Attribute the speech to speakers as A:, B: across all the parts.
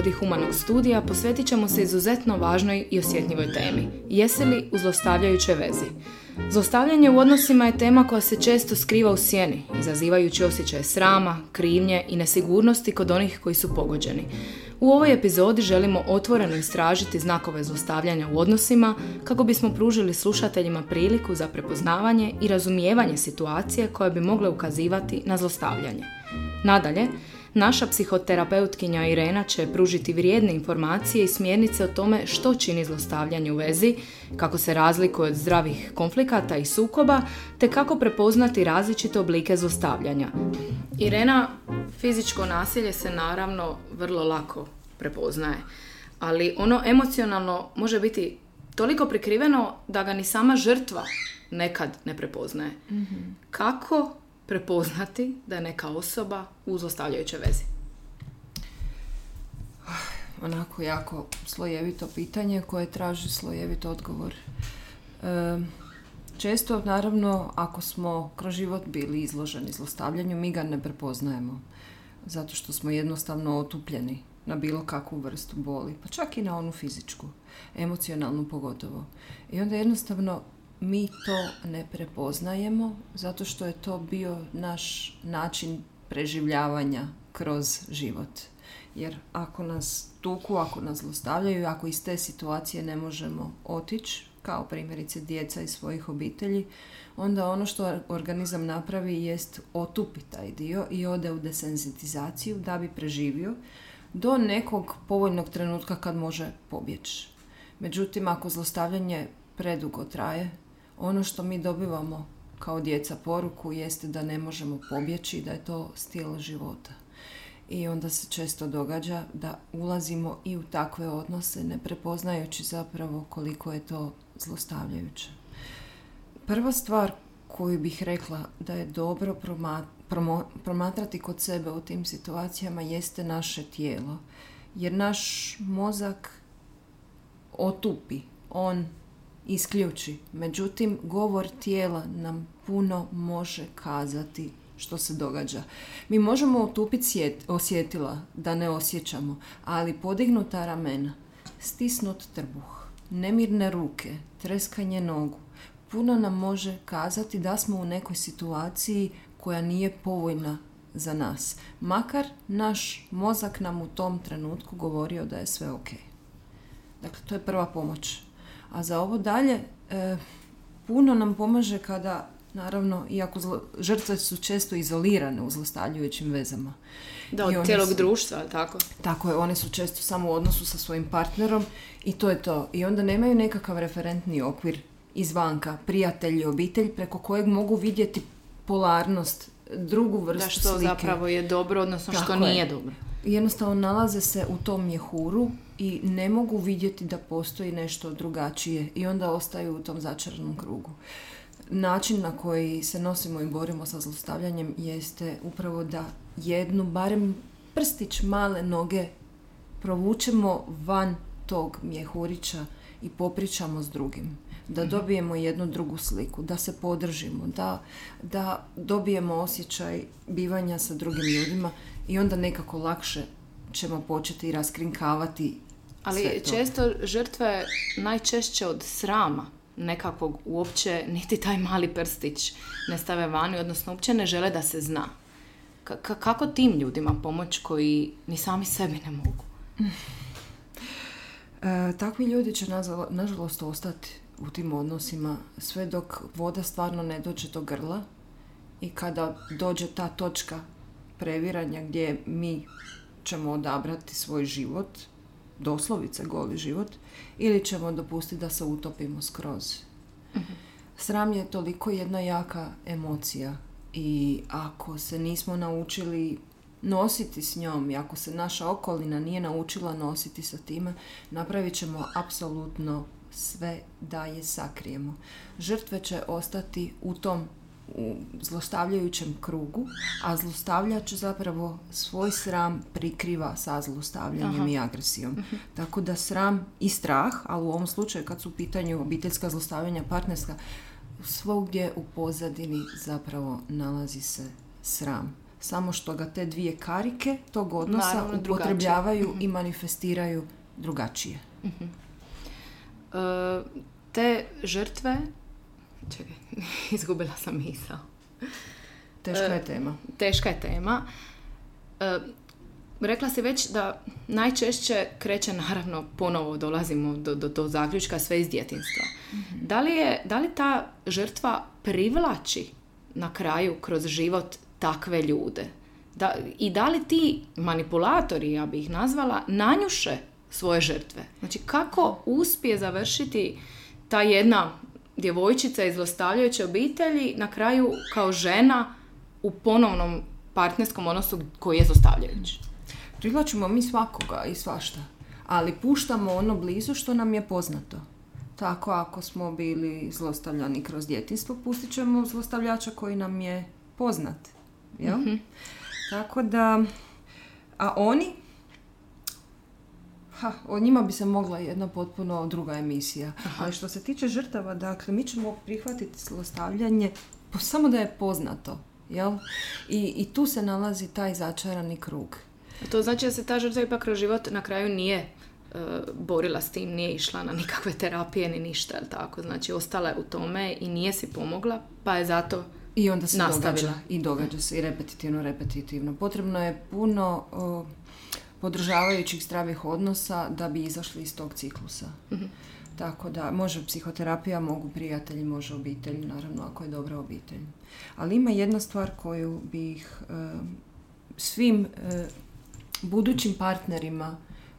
A: epizodi Humanog studija posvetit ćemo se izuzetno važnoj i osjetljivoj temi. Jesi li u zlostavljajućoj vezi? Zlostavljanje u odnosima je tema koja se često skriva u sjeni, izazivajući osjećaje srama, krivnje i nesigurnosti kod onih koji su pogođeni. U ovoj epizodi želimo otvoreno istražiti znakove zlostavljanja u odnosima kako bismo pružili slušateljima priliku za prepoznavanje i razumijevanje situacije koje bi mogle ukazivati na zlostavljanje. Nadalje, Naša psihoterapeutkinja Irena će pružiti vrijedne informacije i smjernice o tome što čini zlostavljanje u vezi, kako se razlikuje od zdravih konflikata i sukoba, te kako prepoznati različite oblike zlostavljanja. Irena, fizičko nasilje se naravno vrlo lako prepoznaje, ali ono emocionalno može biti toliko prikriveno da ga ni sama žrtva nekad ne prepoznaje. mm Kako prepoznati da je neka osoba u zlostavljajućoj vezi?
B: Onako jako slojevito pitanje koje traži slojevit odgovor. često, naravno, ako smo kroz život bili izloženi zlostavljanju, mi ga ne prepoznajemo. Zato što smo jednostavno otupljeni na bilo kakvu vrstu boli, pa čak i na onu fizičku, emocionalnu pogotovo. I onda jednostavno mi to ne prepoznajemo zato što je to bio naš način preživljavanja kroz život. Jer ako nas tuku, ako nas zlostavljaju, ako iz te situacije ne možemo otići, kao primjerice djeca iz svojih obitelji, onda ono što organizam napravi jest otupi taj dio i ode u desenzitizaciju da bi preživio do nekog povoljnog trenutka kad može pobjeći. Međutim, ako zlostavljanje predugo traje, ono što mi dobivamo kao djeca poruku jeste da ne možemo pobjeći, da je to stil života. I onda se često događa da ulazimo i u takve odnose ne prepoznajući zapravo koliko je to zlostavljajuće. Prva stvar koju bih rekla da je dobro promatrati kod sebe u tim situacijama jeste naše tijelo. Jer naš mozak otupi, on isključi. Međutim, govor tijela nam puno može kazati što se događa. Mi možemo otupiti osjetila da ne osjećamo, ali podignuta ramena, stisnut trbuh, nemirne ruke, treskanje nogu, puno nam može kazati da smo u nekoj situaciji koja nije povoljna za nas. Makar naš mozak nam u tom trenutku govorio da je sve ok. Dakle, to je prva pomoć a za ovo dalje e, puno nam pomaže kada naravno, iako zlo, žrtve su često izolirane u zlostavljajućim vezama.
A: Da, od cijelog društva, tako?
B: Tako je, one su često samo u odnosu sa svojim partnerom i to je to. I onda nemaju nekakav referentni okvir izvanka, prijatelji, obitelj, preko kojeg mogu vidjeti polarnost, drugu vrstu
A: da što zapravo je dobro, odnosno što nije dobro.
B: Jednostavno nalaze se u tom mjehuru i ne mogu vidjeti da postoji nešto drugačije i onda ostaju u tom začaranom krugu. Način na koji se nosimo i borimo sa zlostavljanjem jeste upravo da jednu, barem prstić male noge provučemo van tog mjehurića i popričamo s drugim. Da mhm. dobijemo jednu drugu sliku, da se podržimo, da, da dobijemo osjećaj bivanja sa drugim ljudima i onda nekako lakše ćemo početi raskrinkavati
A: ali često žrtve najčešće od srama nekakvog uopće niti taj mali prstić ne stave vani, odnosno uopće ne žele da se zna. kako tim ljudima pomoć koji ni sami sebi ne mogu?
B: E, takvi ljudi će nažalost ostati u tim odnosima sve dok voda stvarno ne dođe do grla i kada dođe ta točka previranja gdje mi ćemo odabrati svoj život doslovice goli život ili ćemo dopustiti da se utopimo skroz. Mhm. Sram je toliko jedna jaka emocija i ako se nismo naučili nositi s njom i ako se naša okolina nije naučila nositi sa time, napravit ćemo apsolutno sve da je sakrijemo. Žrtve će ostati u tom u zlostavljajućem krugu, a zlostavljač zapravo svoj sram prikriva sa zlostavljanjem i agresijom. Mhm. Tako da sram i strah, ali u ovom slučaju kad su u pitanju obiteljska zlostavljanja partnerska, svugdje u pozadini zapravo nalazi se sram. samo što ga te dvije karike tog odnosa
A: Naravno,
B: upotrebljavaju i manifestiraju drugačije.
A: E, te žrtve... Čekaj, izgubila sam misao.
B: Teška
A: E,
B: je tema.
A: Teška je tema. E, rekla si već da najčešće kreće, naravno, ponovo dolazimo do, do tog zaključka sve iz djetinstva. Da li, je, da li ta žrtva privlači na kraju kroz život takve ljude? Da, I da li ti manipulatori, ja bih ih nazvala, nanjuše svoje žrtve? Znači, kako uspije završiti ta jedna djevojčica iz zlostavljajuće obitelji na kraju kao žena u ponovnom partnerskom odnosu koji je zlostavljajući?
B: Privlačimo mi svakoga i svašta, ali puštamo ono blizu što nam je poznato. Tako ako smo bili zlostavljani kroz djetinstvo, pustit ćemo zlostavljača koji nam je poznat. Jel? Tako da, a oni, ha, o njima bi se mogla jedna potpuno druga emisija. Ali što se tiče žrtava, dakle, mi ćemo prihvatiti zlostavljanje po- samo da je poznato. Jel? I, I tu se nalazi taj začarani krug.
A: To znači da se ta žrtva ipak kroz život na kraju nije e, borila s tim, nije išla na nikakve terapije ni ništa, jel tako? Znači, ostala je u tome i nije si pomogla, pa je zato
B: I onda se
A: Nastavila.
B: događa i događa se i repetitivno, repetitivno. Potrebno je puno o, podržavajućih zdravih odnosa da bi izašli iz tog ciklusa. Tako da može psihoterapija, mogu prijatelji, može obitelj, naravno ako je dobra obitelj. Ali ima jedna stvar koju bih e, svim e, budućim partnerima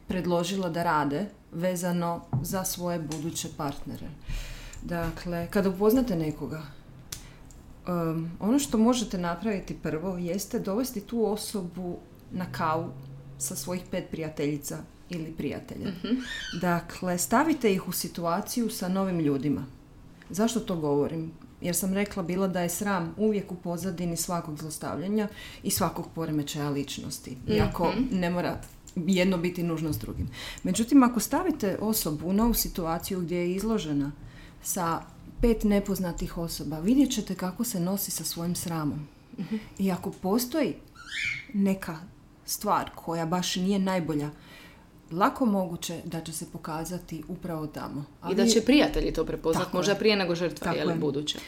B: predložila da rade vezano za svoje buduće partnere. Dakle, kada upoznate nekoga, Um, ono što možete napraviti prvo jeste dovesti tu osobu na kavu sa svojih pet prijateljica ili prijatelja. Dakle, stavite ih u situaciju sa novim ljudima. Zašto to govorim? Jer sam rekla bila da je sram uvijek u pozadini svakog zlostavljanja i svakog poremećaja ličnosti. Iako ne mora jedno biti nužno s drugim. Međutim, ako stavite osobu u novu situaciju gdje je izložena sa pet nepoznatih osoba, vidjet ćete kako se nosi sa svojim sramom. I ako postoji neka stvar koja baš nije najbolja, lako moguće da će se pokazati upravo tamo.
A: i da će prijatelji to prepoznat,
B: Tako
A: možda
B: je.
A: prije nego žrtva,
B: Tako
A: je li
B: je.
A: buduće.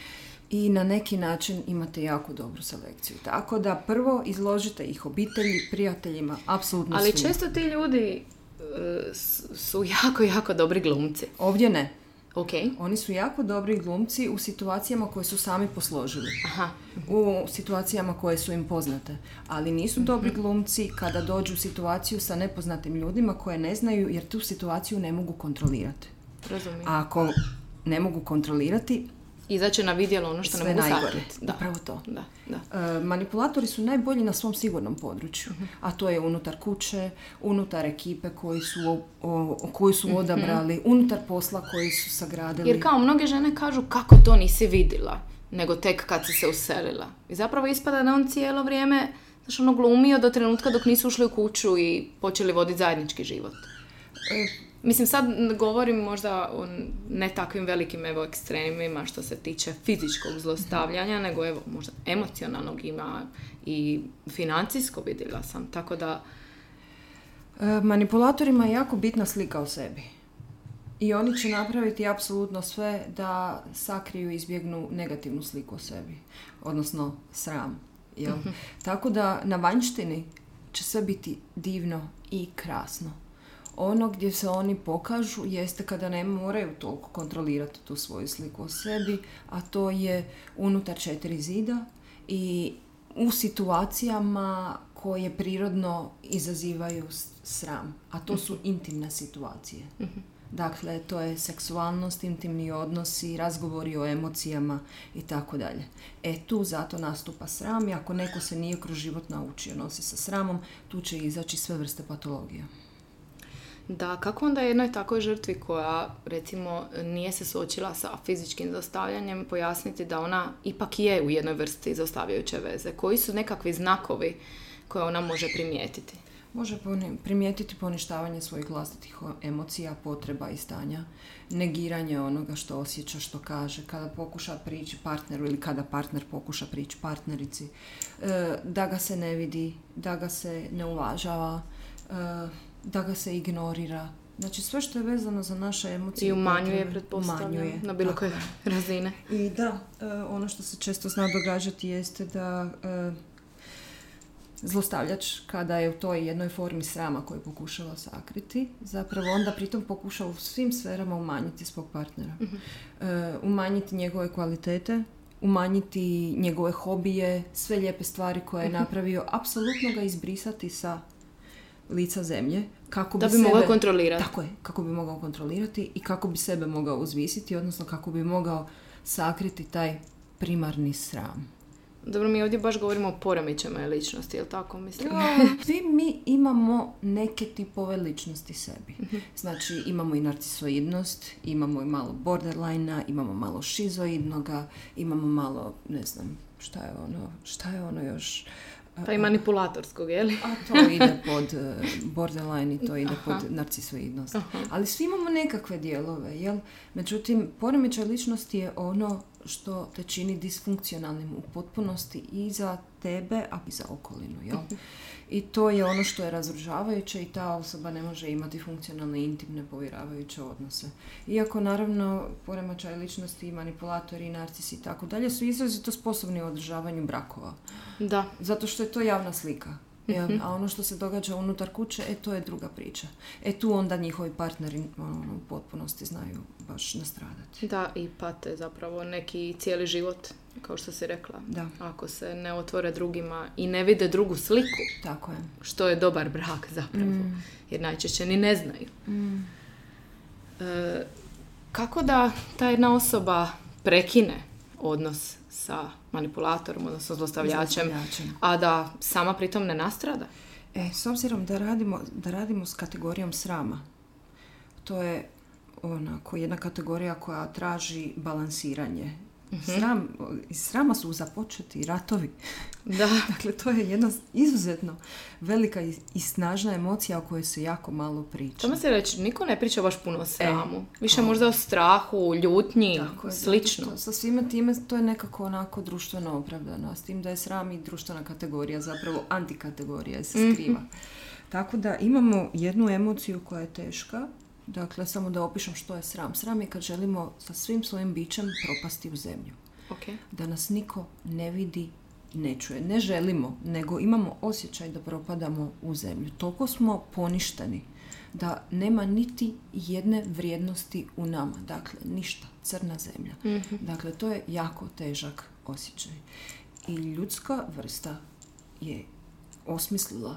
B: I na neki način imate jako dobru selekciju. Tako da prvo izložite ih obitelji, prijateljima, apsolutno
A: Ali
B: svima.
A: često ti ljudi e, su jako, jako dobri glumci.
B: Ovdje ne.
A: Ok,
B: Oni su jako dobri glumci u situacijama koje su sami posložili.
A: aha,
B: u situacijama koje su im poznate. Ali nisu dobri glumci kada dođu u situaciju sa nepoznatim ljudima koje ne znaju jer tu situaciju ne mogu kontrolirati.
A: razumijem.
B: A ako ne mogu kontrolirati,
A: Izaće na vidjelo ono što ne
B: sve
A: mogu
B: najgore.
A: sakriti. Da,
B: Upravo to.
A: da, da.
B: E, manipulatori su najbolji na svom sigurnom području, a to je unutar kuće, unutar ekipe koji su, o- o- koju su odabrali, unutar posla koji su sagradili.
A: Jer kao mnoge žene kažu kako to nisi vidjela, nego tek kad si se uselila. I zapravo ispada da on cijelo vrijeme znaš, ono glumio do trenutka dok nisu ušli u kuću i počeli voditi zajednički život.
B: E,
A: Mislim, sad govorim možda o ne takvim velikim evo ekstremima što se tiče fizičkog zlostavljanja, nego evo možda emocionalnog ima i financijsko vidjela sam. Tako da,
B: E, Manipulatorima je jako bitna slika o sebi. I oni će napraviti apsolutno sve da sakriju i izbjegnu negativnu sliku o sebi. Odnosno sram. Jel? Tako da na vanjštini će sve biti divno i krasno. Ono gdje se oni pokažu jeste kada ne moraju toliko kontrolirati tu svoju sliku o sebi, a to je unutar četiri zida i u situacijama koje prirodno izazivaju sram, a to su intimne situacije. Dakle, to je seksualnost, intimni odnosi, razgovori o emocijama i tako dalje. E, tu zato nastupa sram i ako neko se nije kroz život naučio nosi sa sramom, tu će izaći sve vrste patologija.
A: Da kako onda jednoj takoj žrtvi koja recimo nije se suočila sa fizičkim zlostavljanjem pojasniti da ona ipak je u jednoj vrsti zlostavljajuće veze? Koji su nekakvi znakovi koje ona može primijetiti?
B: Može primijetiti poništavanje svojih vlastitih emocija, potreba i stanja, negiranje onoga što osjeća, što kaže, kada pokuša prići partneru ili kada partner pokuša prići partnerici, e, da ga se ne vidi, da ga se ne uvažava, e, da ga se ignorira. Znači sve što je vezano za naše emocije
A: I umanjuje, pretpostavljam,
B: umanjuje,
A: na bilo koje
B: je.
A: razine.
B: I da, e, ono što se često zna događati jeste da e, zlostavljač kada je u toj jednoj formi srama koju pokušava sakriti, zapravo onda pritom pokušava u svim sferama umanjiti svog partnera. E, umanjiti njegove kvalitete, umanjiti njegove hobije, sve lijepe stvari koje je napravio, apsolutno ga izbrisati sa lica zemlje kako
A: Da
B: bi,
A: bi mogao
B: sebe-
A: kontrolirati.
B: tako je, kako bi mogao kontrolirati i kako bi sebe mogao uzvisiti, odnosno kako bi mogao sakriti taj primarni sram.
A: Dobro, mi ovdje baš govorimo o poremećajima ličnosti, jel tako mislim?
B: Svi mi imamo neke tipove ličnosti sebi. Znači imamo i narcisoidnost, imamo i malo borderline imamo malo šizoidnoga, imamo malo, ne znam, šta je ono, šta je ono još...
A: Pa i manipulatorskog, je li?
B: A to ide pod eh, borderline i to ide pod narcisoidnost. Ali svi imamo nekakve dijelove, jel? Međutim, poremećaj ličnosti je ono što te čini disfunkcionalnim u potpunosti i za tebe, a i za okolinu, jel? I to je ono što je razružavajuće i ta osoba ne može imati funkcionalne, intimne, povjeravajuće odnose. Iako, naravno, poremećaj ličnosti manipulatori narcisi i tako dalje su izrazito sposobni u održavanju brakova.
A: Da.
B: Zato što je to javna slika. Jel?
A: Mhm.
B: A ono što se događa unutar kuće, e to je druga priča. E tu onda njihovi partneri ono, u potpunosti znaju baš nastradati.
A: Da, i pate zapravo neki cijeli život, kao što si rekla.
B: Da,
A: Ako se ne otvore drugima i ne vide drugu sliku,
B: tako je.
A: što je dobar brak zapravo, jer najčešće ni ne znaju. E, kako da ta jedna osoba prekine odnos sa manipulatorom, odnosno zlostavljačem,
B: Zlostavljačem.
A: a da sama pritom ne nastrada?
B: E, s obzirom da radimo, da radimo s kategorijom srama, to je onako jedna kategorija koja traži balansiranje. Sram, iz srama su započeti ratovi.
A: Da.
B: Dakle, to je jedna izuzetno velika i, snažna emocija o kojoj se jako malo priča.
A: Tome se reći, niko ne priča baš puno o sramu. Više
B: E, o.
A: možda o strahu, ljutnji,
B: Tako je,
A: slično.
B: što Sa svime time to je nekako onako društveno opravdano. S tim da je sram i društvena kategorija, zapravo antikategorija se
A: Mhm.
B: skriva. Tako da imamo jednu emociju koja je teška. Dakle, samo da opišem što je sram. Sram je kad želimo sa svim svojim bićem propasti u zemlju.
A: Ok.
B: Da nas niko ne vidi, ne čuje. Ne želimo, nego imamo osjećaj da propadamo u zemlju. Toliko smo poništeni da nema niti jedne vrijednosti u nama. Dakle, ništa. Crna zemlja. Dakle, to je jako težak osjećaj. I ljudska vrsta je osmislila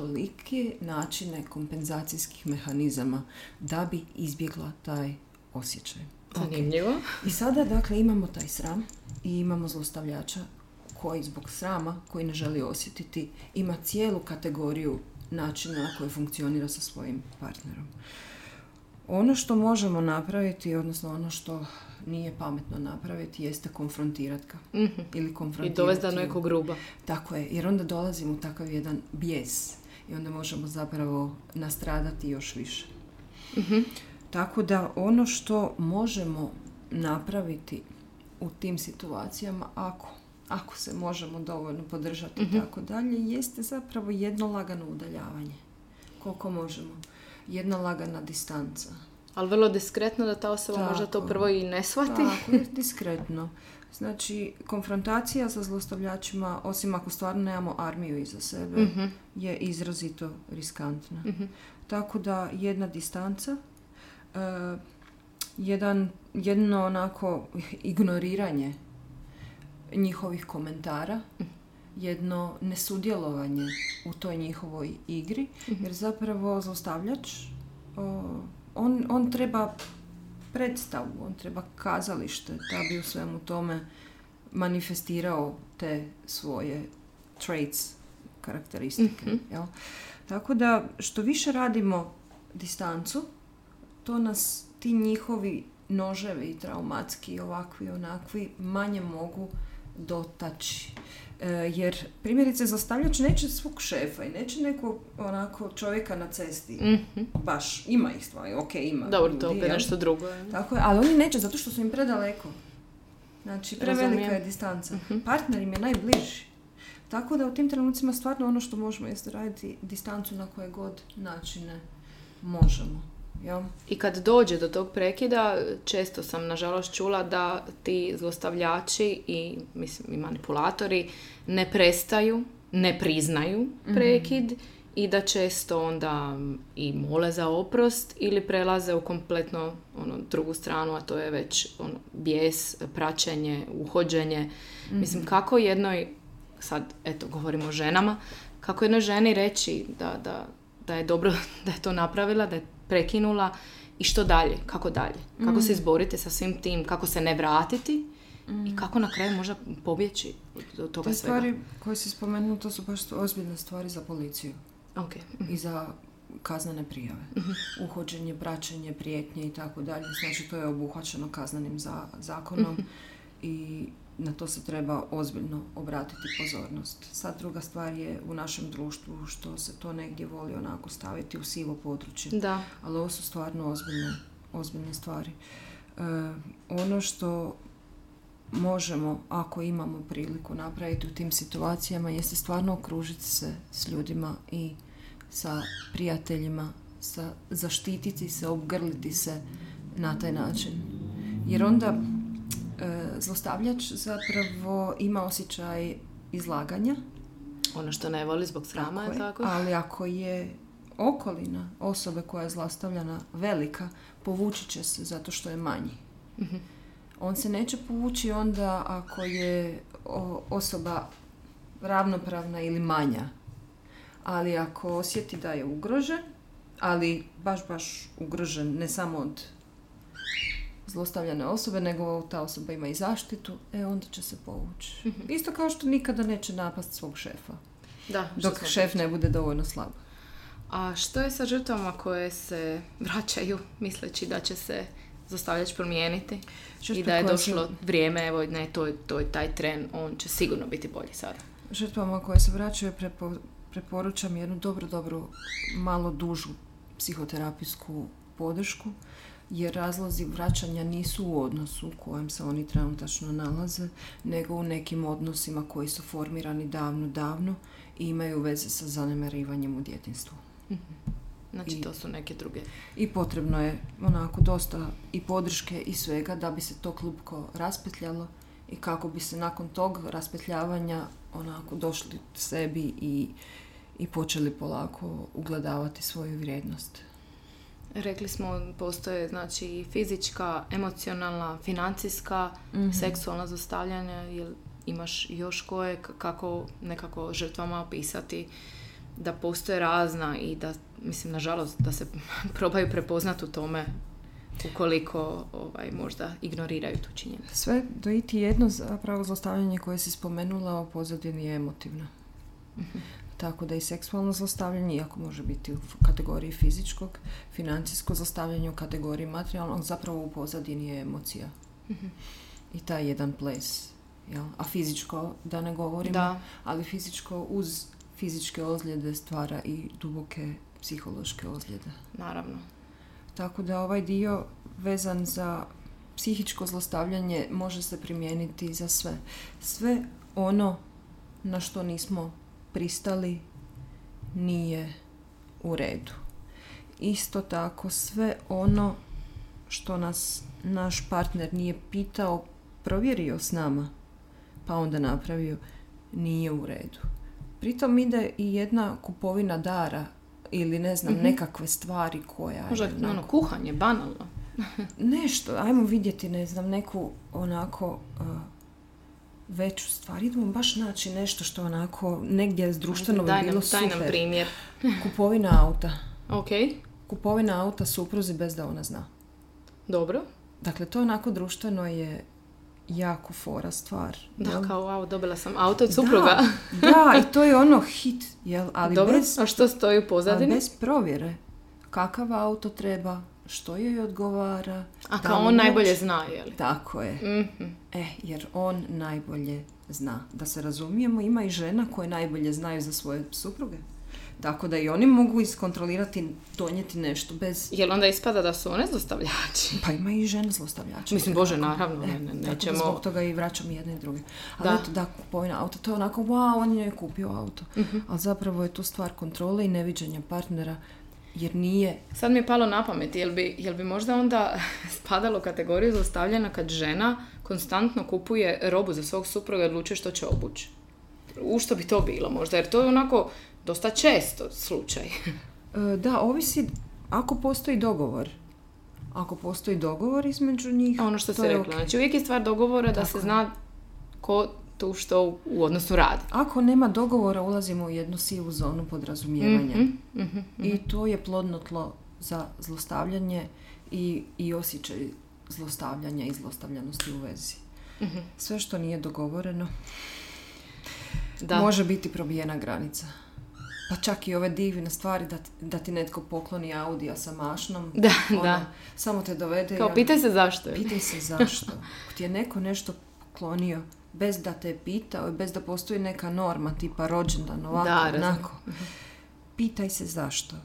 B: tolike načine kompenzacijskih mehanizama da bi izbjegla taj osjećaj.
A: Zanimljivo.
B: I sada, dakle, imamo taj sram i imamo zlostavljača koji zbog srama, koji ne želi osjetiti, ima cijelu kategoriju načina na koji funkcionira sa svojim partnerom. Ono što možemo napraviti, odnosno ono što nije pametno napraviti, jeste konfrontirati ga.
A: Mhm.
B: Ili
A: I
B: konfrontirati
A: dovesti do
B: ju.
A: nekog gruba.
B: Tako je, jer onda dolazimo u takav jedan bijes i onda možemo zapravo nastradati još više. Tako da ono što možemo napraviti u tim situacijama, ako, ako se možemo dovoljno podržati i tako dalje, jeste zapravo jedno lagano udaljavanje. Koliko možemo. Jedna lagana distanca.
A: Ali vrlo diskretno da ta osoba možda to
B: Tako.
A: prvo i ne shvati.
B: Tako diskretno. Znači, konfrontacija sa zlostavljačima, osim ako stvarno nemamo armiju iza sebe, je izrazito riskantna. Tako da jedna distanca, e, jedan, jedno onako ignoriranje njihovih komentara, jedno nesudjelovanje u toj njihovoj igri, jer zapravo zlostavljač, on, on treba predstavu, on treba kazalište da bi u svemu tome manifestirao te svoje traits, karakteristike. Jel? Tako da što više radimo distancu, to nas ti njihovi noževi traumatski, ovakvi, onakvi, manje mogu dotaći. E, jer primjerice zlostavljač neće svog šefa i neće nekog onako čovjeka na cesti.
A: Mhm.
B: Baš, ima ih stvari, ok, ima.
A: Dobro, to
B: ljudi,
A: je opet nešto drugo. je.
B: Tako je, ali oni neće zato što su im predaleko. Znači, prevelika
A: Razumijem.
B: je distanca.
A: Mhm.
B: Partner im je najbliži. Tako da u tim trenucima stvarno ono što možemo jeste raditi distancu na koje god načine možemo. Jel?
A: I kad dođe do tog prekida, često sam nažalost čula da ti zlostavljači i, mislim, i manipulatori ne prestaju, ne priznaju prekid i da često onda i mole za oprost ili prelaze u kompletno ono, drugu stranu, a to je već ono, bijes, praćenje, uhođenje. Mislim, kako jednoj, sad eto govorimo o ženama, kako jednoj ženi reći da, da, da je dobro da je to napravila, da je prekinula i što dalje, kako dalje. Kako se izboriti sa svim tim, kako se ne vratiti i kako na kraju možda pobjeći od- toga
B: Te
A: svega.
B: stvari koje si spomenuo, to su baš ozbiljne stvari za policiju
A: Ok.
B: i za kaznene prijave. Uhođenje, praćenje, prijetnje i tako dalje. Znači to je obuhvaćeno kaznenim za, zakonom i na to se treba ozbiljno obratiti pozornost. Sad druga stvar je u našem društvu što se to negdje voli onako staviti u sivo područje.
A: Da.
B: ali ovo su stvarno ozbiljne, ozbiljne stvari. E, ono što možemo, ako imamo priliku napraviti u tim situacijama, jeste stvarno okružiti se s ljudima i sa prijateljima, sa, zaštititi se, obgrliti se na taj način. Jer onda zlostavljač zapravo ima osjećaj izlaganja,
A: Ono što ne voli zbog srama je tako.
B: ali ako je okolina osobe koja je zlostavljana velika, povući će se zato što je manji.
A: Mhm.
B: On se neće povući onda ako je osoba ravnopravna ili manja. Ali ako osjeti da je ugrožen, ali baš, baš ugrožen ne samo od zlostavljane osobe, nego ta osoba ima i zaštitu, e onda će se povući.
A: Mhm.
B: Isto kao što nikada neće napast svog šefa.
A: Da,
B: Dok šef ne bude dovoljno slab.
A: A što je sa žrtvama koje se vraćaju misleći da će se zlostavljač promijeniti i
B: Žrtve
A: da je došlo
B: se-
A: vrijeme, evo ne, to je, to je taj tren, on će sigurno biti bolji sada.
B: Žrtvama koje se vraćaju prepo- preporučam jednu dobro, dobro, malo dužu psihoterapijsku podršku, jer razlozi vraćanja nisu u odnosu u kojem se oni trenutačno nalaze, nego u nekim odnosima koji su formirani davno, davno i imaju veze sa zanemarivanjem u djetinstvu.
A: Znači,
B: I-
A: to su neke druge.
B: I potrebno je onako dosta i podrške i svega da bi se to klupko raspetljalo i kako bi se nakon tog raspetljavanja onako došli sebi i, i počeli polako ugledavati svoju vrijednost.
A: Rekli smo, postoje znači i fizička, emocionalna, financijska,
B: Mhm.
A: seksualna zlostavljanja, jel imaš još koje, kako nekako žrtvama opisati da postoje razna i da, mislim, nažalost, da se probaju prepoznati u tome ukoliko ovaj, možda ignoriraju tu činjenicu.
B: Sve do iti jedno zapravo zlostavljanje koje si spomenula o pozadini je emotivno. Tako da i seksualno zlostavljanje, iako može biti u kategoriji fizičkog, financijsko zlostavljanje u kategoriji materijalnog, zapravo u pozadini je emocija. I taj jedan ples. Jel? A fizičko, da ne govorimo,
A: Da,
B: ali fizičko uz fizičke ozljede stvara i duboke psihološke ozljede.
A: naravno.
B: Tako da ovaj dio vezan za psihičko zlostavljanje može se primijeniti za sve. Sve ono na što nismo pristali nije u redu. Isto tako sve ono što nas naš partner nije pitao, provjerio s nama, pa onda napravio, nije u redu. Pritom ide i jedna kupovina dara ili ne znam, nekakve stvari koja
A: Možda
B: je
A: ono, kuhanje, banalno.
B: nešto, ajmo vidjeti, ne znam, neku onako uh, veću stvar. Idemo baš naći nešto što onako negdje društveno bi bilo
A: nam, daj nam
B: super.
A: primjer.
B: Kupovina auta.
A: Ok,
B: Kupovina auta supruzi bez da ona zna.
A: dobro.
B: Dakle, to onako društveno je jako fora stvar.
A: Da,
B: jel?
A: kao, wow, dobila sam auto od supruga.
B: Da, da, i to je ono hit, jel? Ali
A: dobro,
B: bez,
A: a što stoji u
B: ali
A: pozadini?
B: bez provjere. Kakav auto treba, što joj odgovara.
A: A kao on najbolje
B: uopće-
A: zna, je li?
B: Tako je.
A: Mhm.
B: E, jer on najbolje zna. Da se razumijemo, ima i žena koje najbolje znaju za svoje supruge. Tako da i oni mogu iskontrolirati, donijeti nešto bez...
A: Jel onda ispada da su one zlostavljači?
B: Pa ima i žene zlostavljače.
A: Mislim, Bože, naravno, ne, ne,
B: Tako da
A: nećemo...
B: zbog toga i vraćam jedne i druge. Ali
A: Da.
B: eto, da, kupovina auto, to je onako, wow, on je kupio auto.
A: Mhm.
B: Ali zapravo je to stvar kontrole i neviđenja partnera, jer nije
A: Sad mi je palo na pamet, jel bi, jel bi možda onda spadalo u kategoriju zlostavljanja kad žena konstantno kupuje robu za svog supruga i odlučuje što će obući? U što bi to bilo možda? Jer to je onako dosta često slučaj.
B: E, Da, ovisi ako postoji dogovor. Ako postoji dogovor između njih,
A: ono što
B: to
A: se
B: je
A: rekla.
B: ok.
A: Znači uvijek je stvar dogovora da
B: Tako
A: se
B: je.
A: zna ko tu što u odnosu radi.
B: Ako nema dogovora, ulazimo u jednu sivu zonu podrazumijevanja.
A: Mhm,
B: I to je plodno tlo za zlostavljanje i, i osjećaj zlostavljanja i zlostavljanosti u vezi.
A: Mhm.
B: Sve što nije dogovoreno
A: Da.
B: može biti probijena granica. Pa čak i ove divne stvari da, da ti netko pokloni Audija sa mašnom.
A: Da,
B: ono,
A: da.
B: Samo te dovede i
A: Kao pitaj se zašto.
B: Pitaj se zašto. Ako ti je neko nešto poklonio bez da te je pitao i bez da postoji neka norma tipa rođendan ovako,
A: Da,
B: onako. Pitaj se zašto.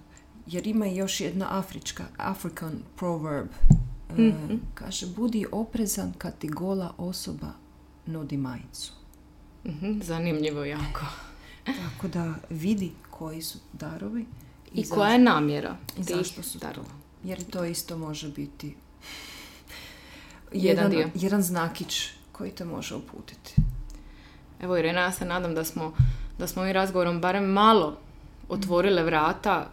B: Jer ima i još jedna afrička, African proverb. E,
A: Mhm.
B: kaže, budi oprezan kad ti gola osoba nudi majicu.
A: Mhm, Zanimljivo jako.
B: Tako da vidi koji su darovi
A: I
B: zašto-
A: koja je namjera
B: i zašto su to.
A: darova?
B: Jer to isto može biti
A: Jedan dio.
B: jedan znakić koji te može uputiti.
A: Evo Irena, ja se nadam da smo, da smo ovim razgovorom barem malo otvorile vrata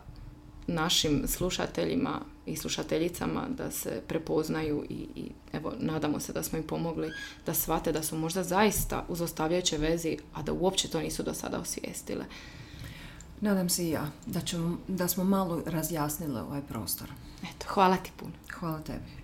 A: našim slušateljima i slušateljicama da se prepoznaju i, i evo, nadamo se da smo im pomogli da shvate da su možda zaista u zlostavljajućoj vezi, a da uopće to nisu do sada osvijestile.
B: Nadam se i ja da, ćemo, da smo malo razjasnile ovaj prostor.
A: Eto, hvala ti puno.
B: Hvala tebi.